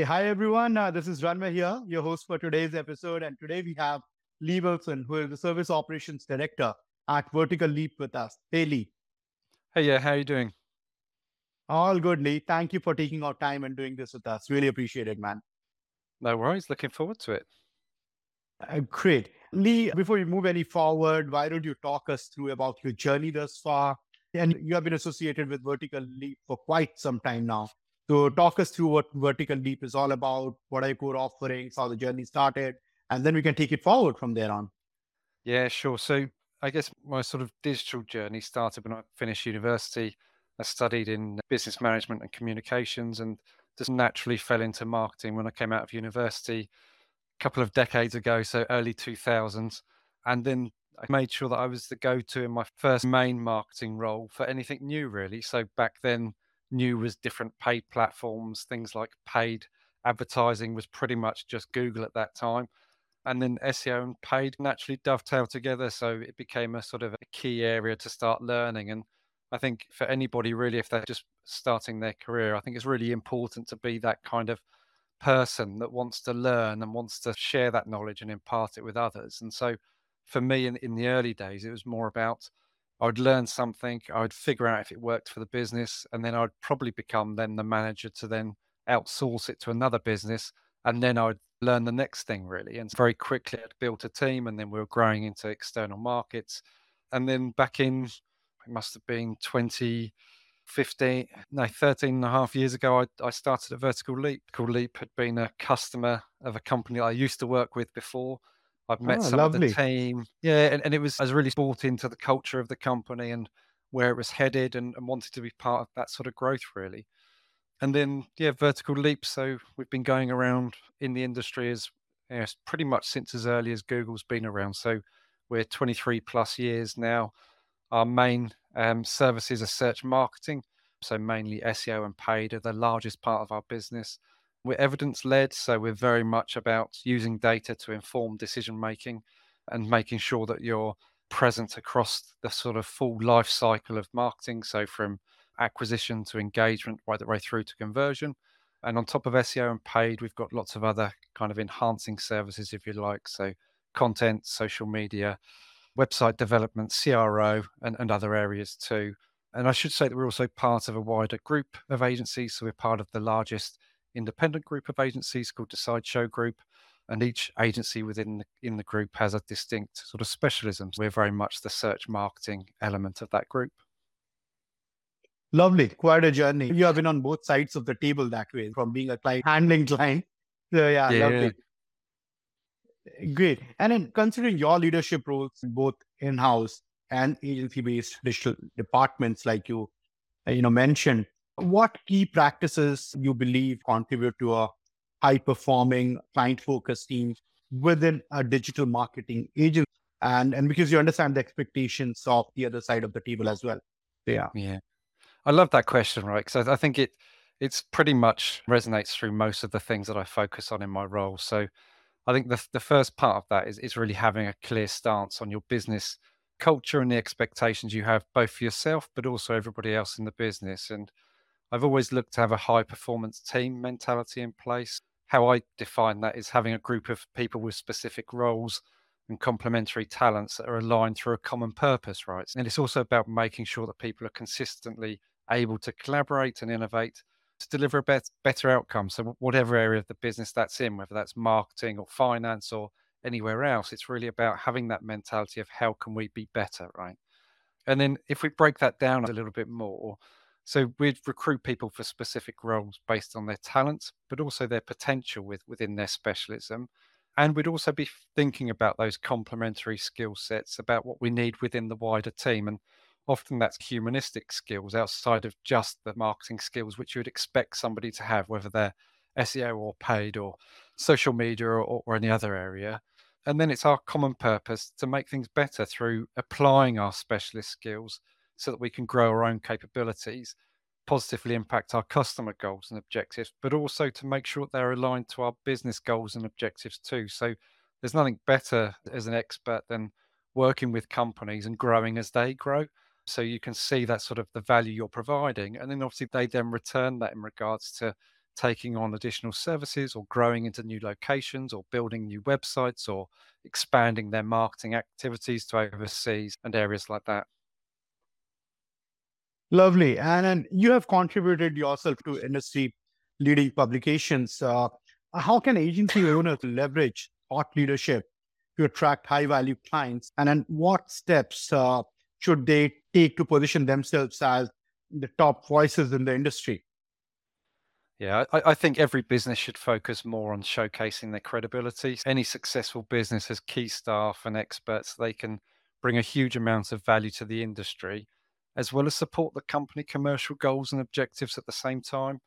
Hey, hi everyone. Uh, this is Ranma here, your host for today's episode. And today we have Lee Wilson, who is the Service Operations Director at Vertical Leap with us. Hey, Lee. Hey, yeah, how are you doing? All good, Lee. Thank you for taking our time and doing this with us. Really appreciate it, man. No worries. Looking forward to it. Uh, great. Lee, before we move any forward, why don't you talk us through about your journey thus far? And you have been associated with Vertical Leap for quite some time now. So talk us through what Vertical Leap is all about, what are your core offerings, how the journey started, and then we can take it forward from there on. Yeah, sure. So I guess my sort of digital journey started when I finished university. I studied in business management and communications and just naturally fell into marketing when I came out of university a couple of decades ago, so early 2000s. And then I made sure that I was the go to in my first main marketing role for anything new, really. So back then, new was different paid platforms, things like paid advertising was pretty much just Google at that time. And then SEO and paid naturally dovetailed together. So it became a sort of a key area to start learning. And I think for anybody really, if they're just starting their career, I think it's really important to be that kind of person that wants to learn and wants to share that knowledge and impart it with others. And so for me in, in the early days, it was more about I would learn something, I would figure out if it worked for the business, and then I'd probably become then the manager to then outsource it to another business. And then I would learn the next thing really. And very quickly I'd built a team and then we were growing into external markets. And then back in, it must have been 2015, no, 13 and a half years ago, I, I started a Vertical Leap. Vertical Leap had been a customer of a company I used to work with before. I've met oh, some lovely. of the team. Yeah, and, and it was I was really bought into the culture of the company and where it was headed and, and wanted to be part of that sort of growth really. And then yeah, vertical leap. So we've been going around in the industry as you know, pretty much since as early as Google's been around. So we're 23 plus years now. Our main um, services are search marketing, so mainly SEO and paid are the largest part of our business. We're evidence led, so we're very much about using data to inform decision making and making sure that you're present across the sort of full life cycle of marketing. So from acquisition to engagement, right the way through to conversion. And on top of SEO and paid, we've got lots of other kind of enhancing services, if you like. So content, social media, website development, CRO, and, and other areas too. And I should say that we're also part of a wider group of agencies. So we're part of the largest independent group of agencies called the Sideshow Group, and each agency within the, in the group has a distinct sort of specialism. We're very much the search marketing element of that group. Lovely, quite a journey. You have been on both sides of the table that way, from being a client, handling client. So yeah, yeah. lovely. Great. And then considering your leadership roles, both in-house and agency-based digital departments, like you, you know, mentioned, what key practices you believe contribute to a high performing client focused team within a digital marketing agency? And, and because you understand the expectations of the other side of the table as well. Yeah. Yeah. I love that question, right? Because I, I think it it's pretty much resonates through most of the things that I focus on in my role. So I think the the first part of that is is really having a clear stance on your business culture and the expectations you have both for yourself but also everybody else in the business. And I've always looked to have a high performance team mentality in place. How I define that is having a group of people with specific roles and complementary talents that are aligned through a common purpose, right? And it's also about making sure that people are consistently able to collaborate and innovate to deliver a bet- better outcome. So, whatever area of the business that's in, whether that's marketing or finance or anywhere else, it's really about having that mentality of how can we be better, right? And then if we break that down a little bit more, so we'd recruit people for specific roles based on their talents, but also their potential with, within their specialism. And we'd also be thinking about those complementary skill sets, about what we need within the wider team. And often that's humanistic skills outside of just the marketing skills, which you would expect somebody to have, whether they're SEO or paid or social media or, or any other area. And then it's our common purpose to make things better through applying our specialist skills so that we can grow our own capabilities, positively impact our customer goals and objectives, but also to make sure they're aligned to our business goals and objectives too. So there's nothing better as an expert than working with companies and growing as they grow. So you can see that sort of the value you're providing. And then obviously they then return that in regards to taking on additional services or growing into new locations or building new websites or expanding their marketing activities to overseas and areas like that. Lovely. And, and you have contributed yourself to industry leading publications. Uh, how can agency owners leverage thought leadership to attract high value clients? And then what steps uh, should they take to position themselves as the top voices in the industry? Yeah, I, I, think every business should focus more on showcasing their credibility. Any successful business has key staff and experts. They can bring a huge amount of value to the industry, as well as support the company commercial goals and objectives at the same time.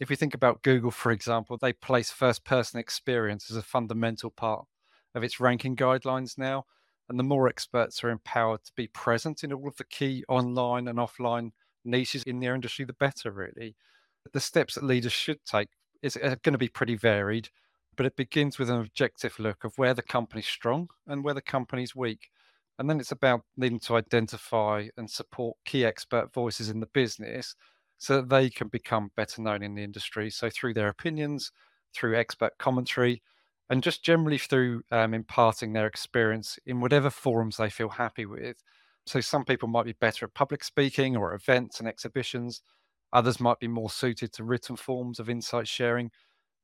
If we think about Google, for example, they place first person experience as a fundamental part of its ranking guidelines now. And the more experts are empowered to be present in all of the key online and offline niches in their industry, the better, really the steps that leaders should take is going to be pretty varied, but it begins with an objective look of where the company's strong and where the company's weak. And then it's about needing to identify and support key expert voices in the business so that they can become better known in the industry. So, through their opinions, through expert commentary, and just generally through um, imparting their experience in whatever forums they feel happy with. So, some people might be better at public speaking or events and exhibitions. Others might be more suited to written forms of insight sharing.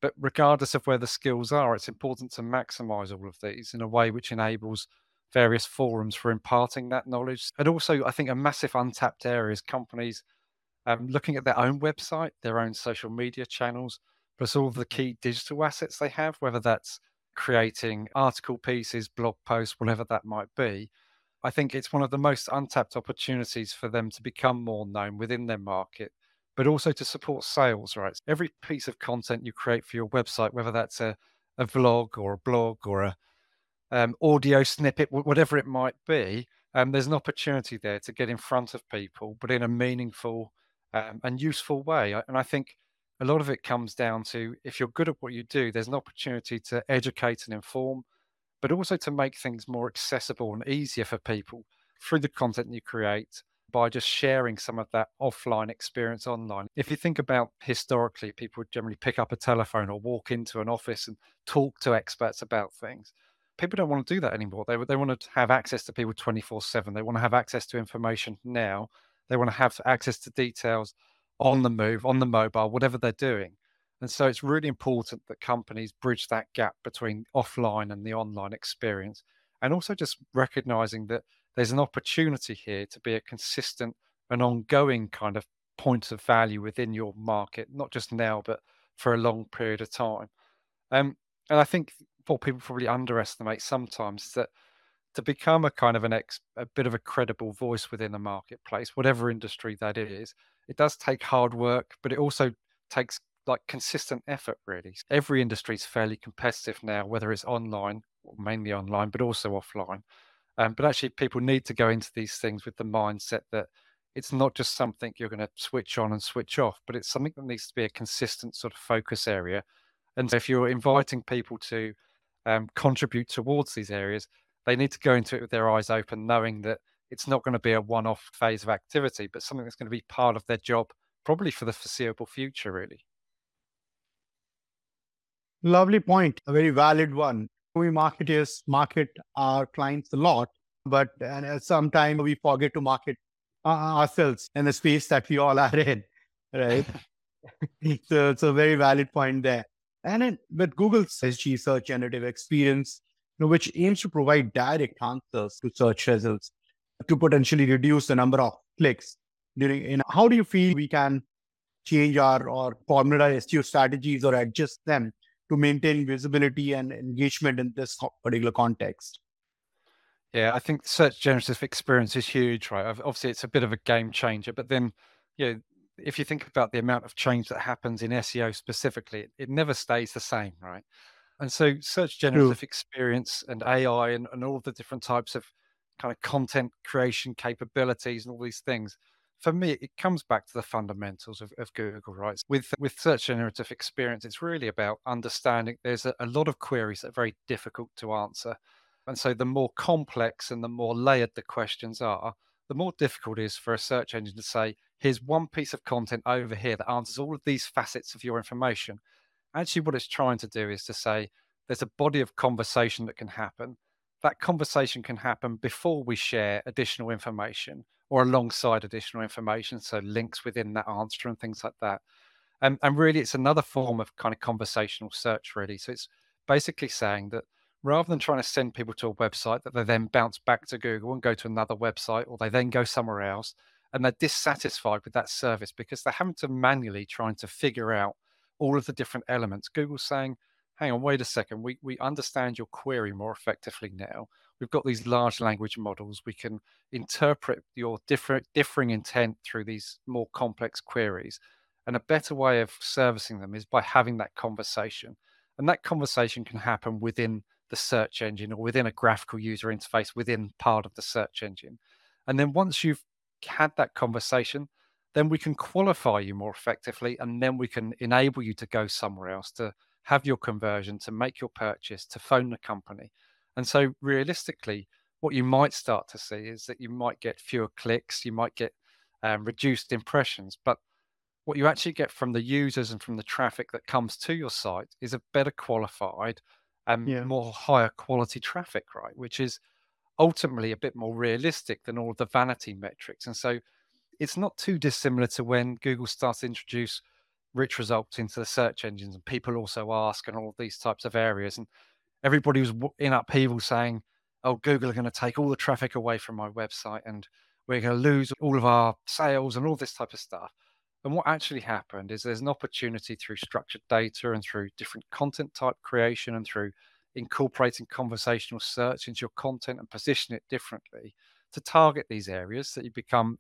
But regardless of where the skills are, it's important to maximize all of these in a way which enables various forums for imparting that knowledge. And also, I think a massive untapped area is companies um, looking at their own website, their own social media channels, plus all of the key digital assets they have, whether that's creating article pieces, blog posts, whatever that might be. I think it's one of the most untapped opportunities for them to become more known within their market but also to support sales, right? Every piece of content you create for your website, whether that's a, a vlog or a blog or a um, audio snippet, whatever it might be, um, there's an opportunity there to get in front of people, but in a meaningful um, and useful way. And I think a lot of it comes down to if you're good at what you do, there's an opportunity to educate and inform, but also to make things more accessible and easier for people through the content you create by just sharing some of that offline experience online. If you think about historically, people would generally pick up a telephone or walk into an office and talk to experts about things. People don't want to do that anymore. They, they want to have access to people 24 7. They want to have access to information now. They want to have access to details on the move, on the mobile, whatever they're doing. And so it's really important that companies bridge that gap between offline and the online experience. And also just recognizing that there's an opportunity here to be a consistent and ongoing kind of point of value within your market, not just now, but for a long period of time. Um, and I think what people probably underestimate sometimes is that to become a kind of an ex, a bit of a credible voice within the marketplace, whatever industry that is, it does take hard work, but it also takes like consistent effort. Really, every industry is fairly competitive now, whether it's online, or mainly online, but also offline. Um, but actually, people need to go into these things with the mindset that it's not just something you're going to switch on and switch off, but it's something that needs to be a consistent sort of focus area. And if you're inviting people to um, contribute towards these areas, they need to go into it with their eyes open, knowing that it's not going to be a one off phase of activity, but something that's going to be part of their job probably for the foreseeable future, really. Lovely point, a very valid one we marketers market our clients a lot, but and sometimes we forget to market ourselves in the space that we all are in, right? so it's a very valid point there. And then with Google's SG search generative experience, you know, which aims to provide direct answers to search results to potentially reduce the number of clicks during know, how do you feel we can change our or formulate SEO strategies or adjust them to maintain visibility and engagement in this particular context? Yeah, I think search generative experience is huge, right? Obviously, it's a bit of a game changer, but then, you know, if you think about the amount of change that happens in SEO specifically, it, it never stays the same, right? And so, search generative True. experience and AI and, and all the different types of kind of content creation capabilities and all these things for me, it comes back to the fundamentals of, of Google, right? With with search generative experience, it's really about understanding there's a, a lot of queries that are very difficult to answer. And so the more complex and the more layered the questions are, the more difficult it is for a search engine to say, here's one piece of content over here that answers all of these facets of your information. Actually, what it's trying to do is to say there's a body of conversation that can happen. That conversation can happen before we share additional information or alongside additional information. So links within that answer and things like that. And, and really, it's another form of kind of conversational search, really. So it's basically saying that rather than trying to send people to a website that they then bounce back to Google and go to another website or they then go somewhere else and they're dissatisfied with that service because they're having to manually trying to figure out all of the different elements. Google's saying, hang on, wait a second, we, we understand your query more effectively now. We've got these large language models. We can interpret your different differing intent through these more complex queries. And a better way of servicing them is by having that conversation. And that conversation can happen within the search engine or within a graphical user interface within part of the search engine. And then once you've had that conversation, then we can qualify you more effectively and then we can enable you to go somewhere else to have your conversion, to make your purchase, to phone the company. And so realistically, what you might start to see is that you might get fewer clicks, you might get um, reduced impressions, but what you actually get from the users and from the traffic that comes to your site is a better qualified and yeah. more higher quality traffic, right? Which is ultimately a bit more realistic than all of the vanity metrics. And so it's not too dissimilar to when Google starts to introduce rich results into the search engines and people also ask and all these types of areas. And everybody was in upheaval saying, oh, Google are going to take all the traffic away from my website and we're going to lose all of our sales and all this type of stuff. And what actually happened is there's an opportunity through structured data and through different content type creation and through incorporating conversational search into your content and position it differently to target these areas that you become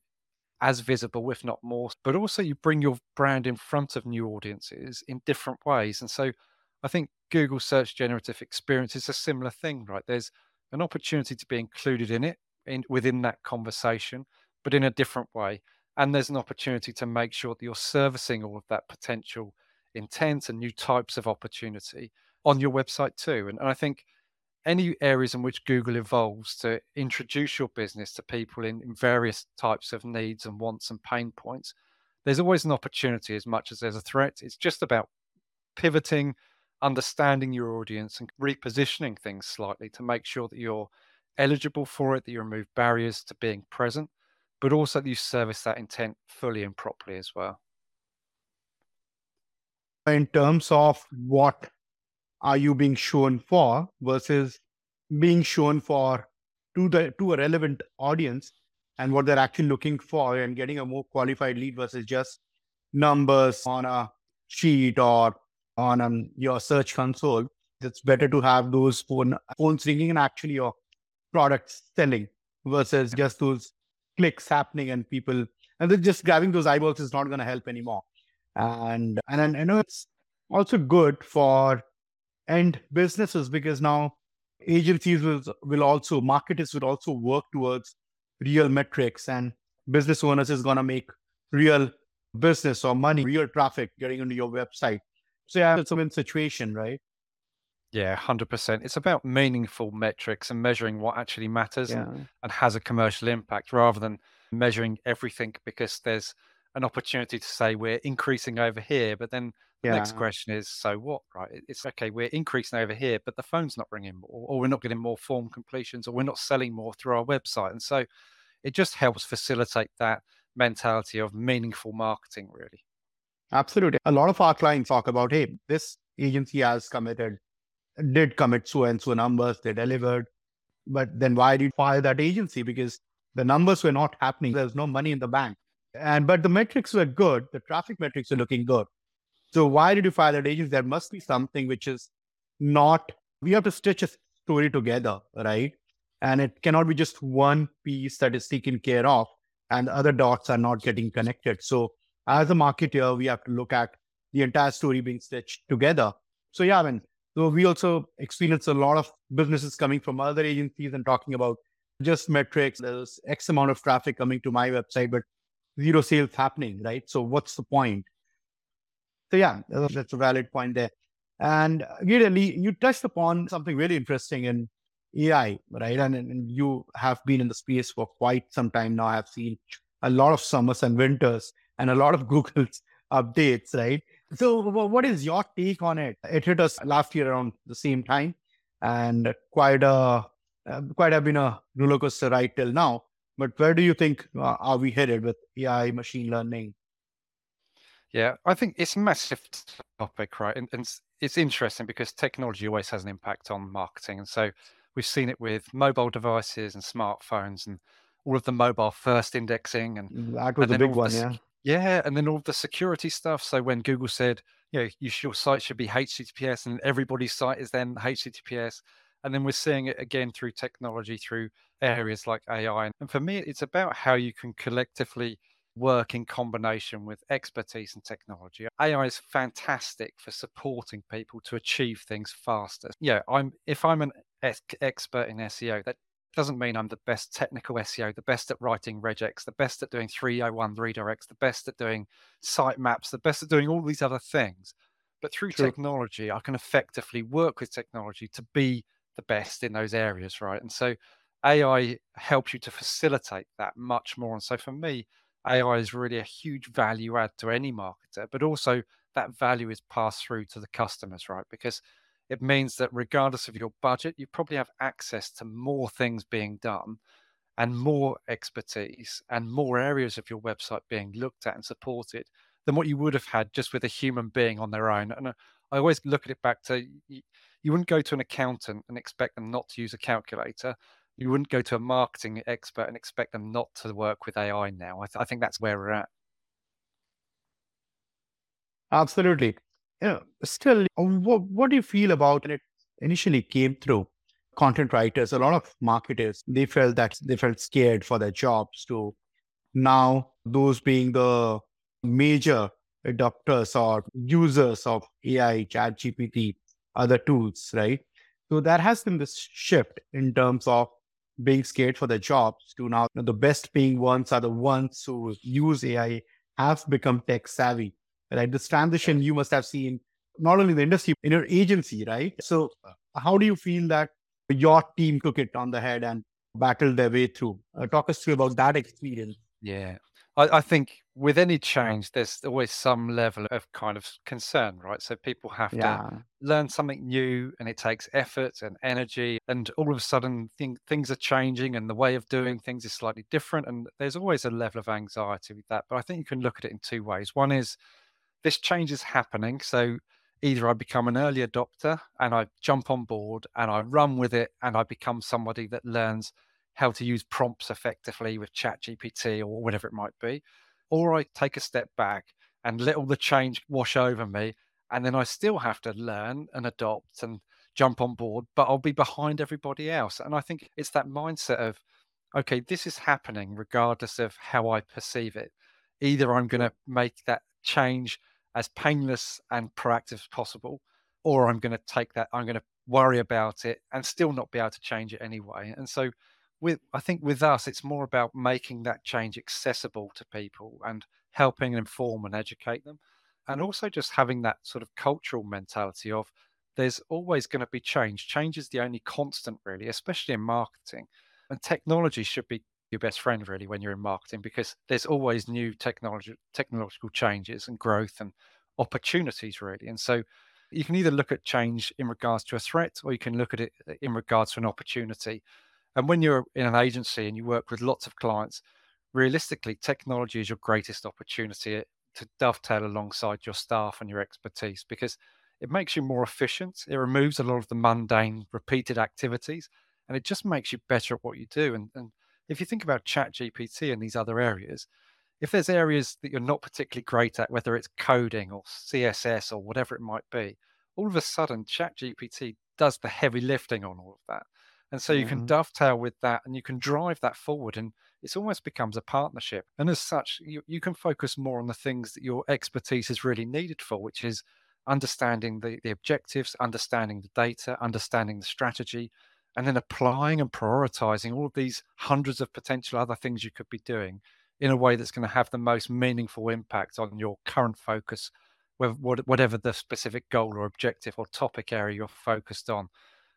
as visible, if not more, but also you bring your brand in front of new audiences in different ways. And so I think Google Search Generative Experience is a similar thing, right? There's an opportunity to be included in it in within that conversation, but in a different way. And there's an opportunity to make sure that you're servicing all of that potential intent and new types of opportunity on your website too. And, and I think any areas in which Google evolves to introduce your business to people in, in, various types of needs and wants and pain points, there's always an opportunity as much as there's a threat. It's just about pivoting, understanding your audience, and repositioning things slightly to make sure that you're eligible for it, that you remove barriers to being present, but also that you service that intent fully and properly as well. In terms of what are you being shown for versus being shown for to the to a relevant audience and what they're actually looking for and getting a more qualified lead versus just numbers on a sheet or on um, your search console. It's better to have those phone phones ringing and actually your product selling versus just those clicks happening and people and then just grabbing those eyeballs is not going to help anymore. And and I know it's also good for and businesses because now agencies will, will also marketers will also work towards real metrics and business owners is going to make real business or money real traffic getting into your website. So yeah it's a win situation right? Yeah 100% it's about meaningful metrics and measuring what actually matters yeah. and, and has a commercial impact rather than measuring everything because there's an opportunity to say we're increasing over here but then yeah. Next question is, so what? Right? It's okay. We're increasing over here, but the phone's not ringing more, or we're not getting more form completions, or we're not selling more through our website. And so, it just helps facilitate that mentality of meaningful marketing, really. Absolutely. A lot of our clients talk about, hey, this agency has committed, did commit so and so numbers, they delivered, but then why did you fire that agency? Because the numbers were not happening. There's no money in the bank. And but the metrics were good. The traffic metrics were looking good. So why did you fire that agency? There must be something which is not, we have to stitch a story together, right? And it cannot be just one piece that is taken care of and the other dots are not getting connected. So as a marketer, we have to look at the entire story being stitched together. So yeah, I mean, so we also experience a lot of businesses coming from other agencies and talking about just metrics. There's X amount of traffic coming to my website, but zero sales happening, right? So what's the point? So yeah, that's a valid point there. And Gideon, you touched upon something really interesting in AI, right? And, and you have been in the space for quite some time now. I've seen a lot of summers and winters and a lot of Google's updates, right? So, what is your take on it? It hit us last year around the same time, and quite a uh, quite have been a roller coaster ride till now. But where do you think uh, are we headed with AI, machine learning? Yeah, I think it's a massive topic, right? And, and it's interesting because technology always has an impact on marketing, and so we've seen it with mobile devices and smartphones and all of the mobile first indexing and that was and a big one, the, yeah. Yeah, and then all the security stuff. So when Google said, you know, your site should be HTTPS, and everybody's site is then HTTPS, and then we're seeing it again through technology, through areas like AI. And for me, it's about how you can collectively work in combination with expertise and technology. AI is fantastic for supporting people to achieve things faster. Yeah, I'm if I'm an expert in SEO, that doesn't mean I'm the best technical SEO, the best at writing regex, the best at doing 301 redirects, the best at doing sitemaps, the best at doing all these other things. But through True. technology, I can effectively work with technology to be the best in those areas, right? And so AI helps you to facilitate that much more. And so for me, AI is really a huge value add to any marketer, but also that value is passed through to the customers, right? Because it means that regardless of your budget, you probably have access to more things being done and more expertise and more areas of your website being looked at and supported than what you would have had just with a human being on their own. And uh, I always look at it back to you, wouldn't go to an accountant and expect them not to use a calculator. You wouldn't go to a marketing expert and expect them not to work with AI now. I, th- I think that's where we're at. Absolutely yeah, still, uh, what, what do you feel about it initially came through? Content writers, a lot of marketers, they felt that they felt scared for their jobs to now those being the major adopters or users of AI, ChatGPT, other tools, right? So there has been this shift in terms of being scared for their jobs to now the best paying ones are the ones who use AI have become tech savvy right? This transition you must have seen not only the industry in your agency, right? So, how do you feel that your team took it on the head and battled their way through? Uh, talk us through about that experience. Yeah, I, I, think with any change, there's always some level of kind of concern, right? So people have yeah. to learn something new, and it takes effort and energy, and all of a sudden thing, things are changing, and the way of doing things is slightly different, and there's always a level of anxiety with that. But I think you can look at it in two ways. One is this change is happening. So either I become an early adopter and I jump on board and I run with it and I become somebody that learns how to use prompts effectively with ChatGPT or whatever it might be, or I take a step back and let all the change wash over me. And then I still have to learn and adopt and jump on board, but I'll be behind everybody else. And I think it's that mindset of, okay, this is happening regardless of how I perceive it. Either I'm going to make that change as painless and proactive as possible, or I'm going to take that, I'm going to worry about it and still not be able to change it anyway. And so, with I think with us, it's more about making that change accessible to people and helping inform and educate them, and also just having that sort of cultural mentality of there's always going to be change. Change is the only constant, really, especially in marketing. And technology should be your best friend really when you're in marketing because there's always new technology technological changes and growth and opportunities really and so you can either look at change in regards to a threat or you can look at it uh, in regards to an opportunity and when you're in an agency and you work with lots of clients realistically technology is your greatest opportunity uh, to dovetail alongside your staff and your expertise because it makes you more efficient it removes a lot of the mundane repeated activities and it just makes you better at what you do. And, and if you think about ChatGPT and these other areas if there's areas that you're not particularly great at whether it's coding or css or whatever it might be all of a sudden ChatGPT does the heavy lifting on all of that and so you can mm-hmm. dovetail with that and you can drive that forward and it almost becomes a partnership and as such you, you can focus more on the things that your expertise is really needed for which is understanding the, the objectives understanding the data understanding the strategy and then applying and prioritizing all of these hundreds of potential other things you could be doing in a way that's going to have the most meaningful impact on your current focus, whatever the specific goal or objective or topic area you're focused on.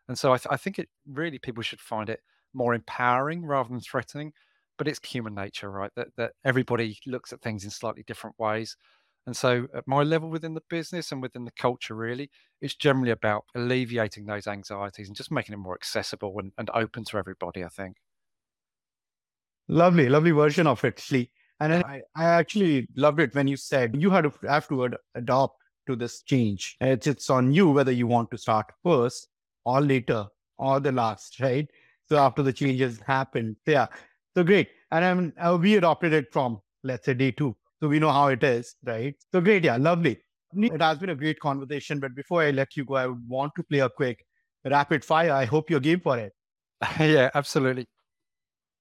And so I, th- I think it really people should find it more empowering rather than threatening. but it's human nature, right? That that everybody looks at things in slightly different ways. And so at my level within the business and within the culture, really, it's generally about alleviating those anxieties and just making it more accessible and, and open to everybody, I think. Lovely, lovely version of it, Lee. And I, I actually loved it when you said you had to have to ad- adopt to this change. It's, it's on you whether you want to start first or later or the last, right? So after the changes happened, yeah. So great. And I mean, uh, we adopted it from, let's say, day two. So we know how it is, right? So great. Yeah, lovely. It has been a great conversation. But before I let you go, I would want to play a quick rapid fire. I hope you're game for it. yeah, absolutely.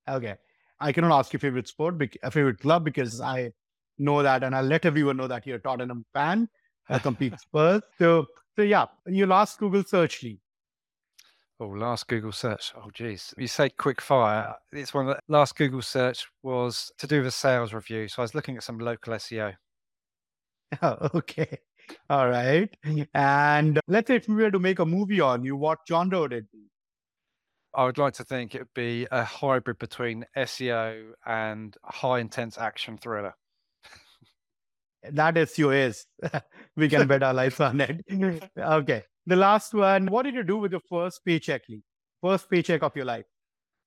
Okay. I cannot ask your favorite sport, a favorite club, because I know that, and I'll let everyone know that you're a Tottenham fan, a complete Spurs. So, so yeah, your last Google search, Lee. Oh, last Google search. Oh, geez. You say quick fire. It's one of the last Google search was to do with a sales review. So I was looking at some local SEO. Oh, okay. All right. And let's say if we were to make a movie on you, what genre would it be? I would like to think it would be a hybrid between SEO and high intense action thriller. That SEO is. we can bet our lives on it. okay. The last one. What did you do with your first paycheck, Lee? First paycheck of your life?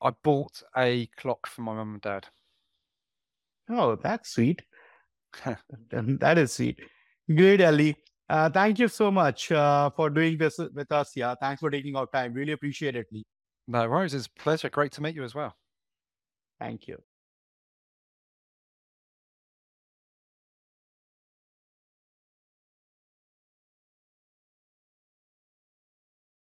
I bought a clock for my mum and dad. Oh, that's sweet. that is sweet. Great, Ellie. Uh, thank you so much uh, for doing this with us. Yeah, thanks for taking our time. Really appreciate it, Lee. No worries. It's a pleasure. Great to meet you as well. Thank you.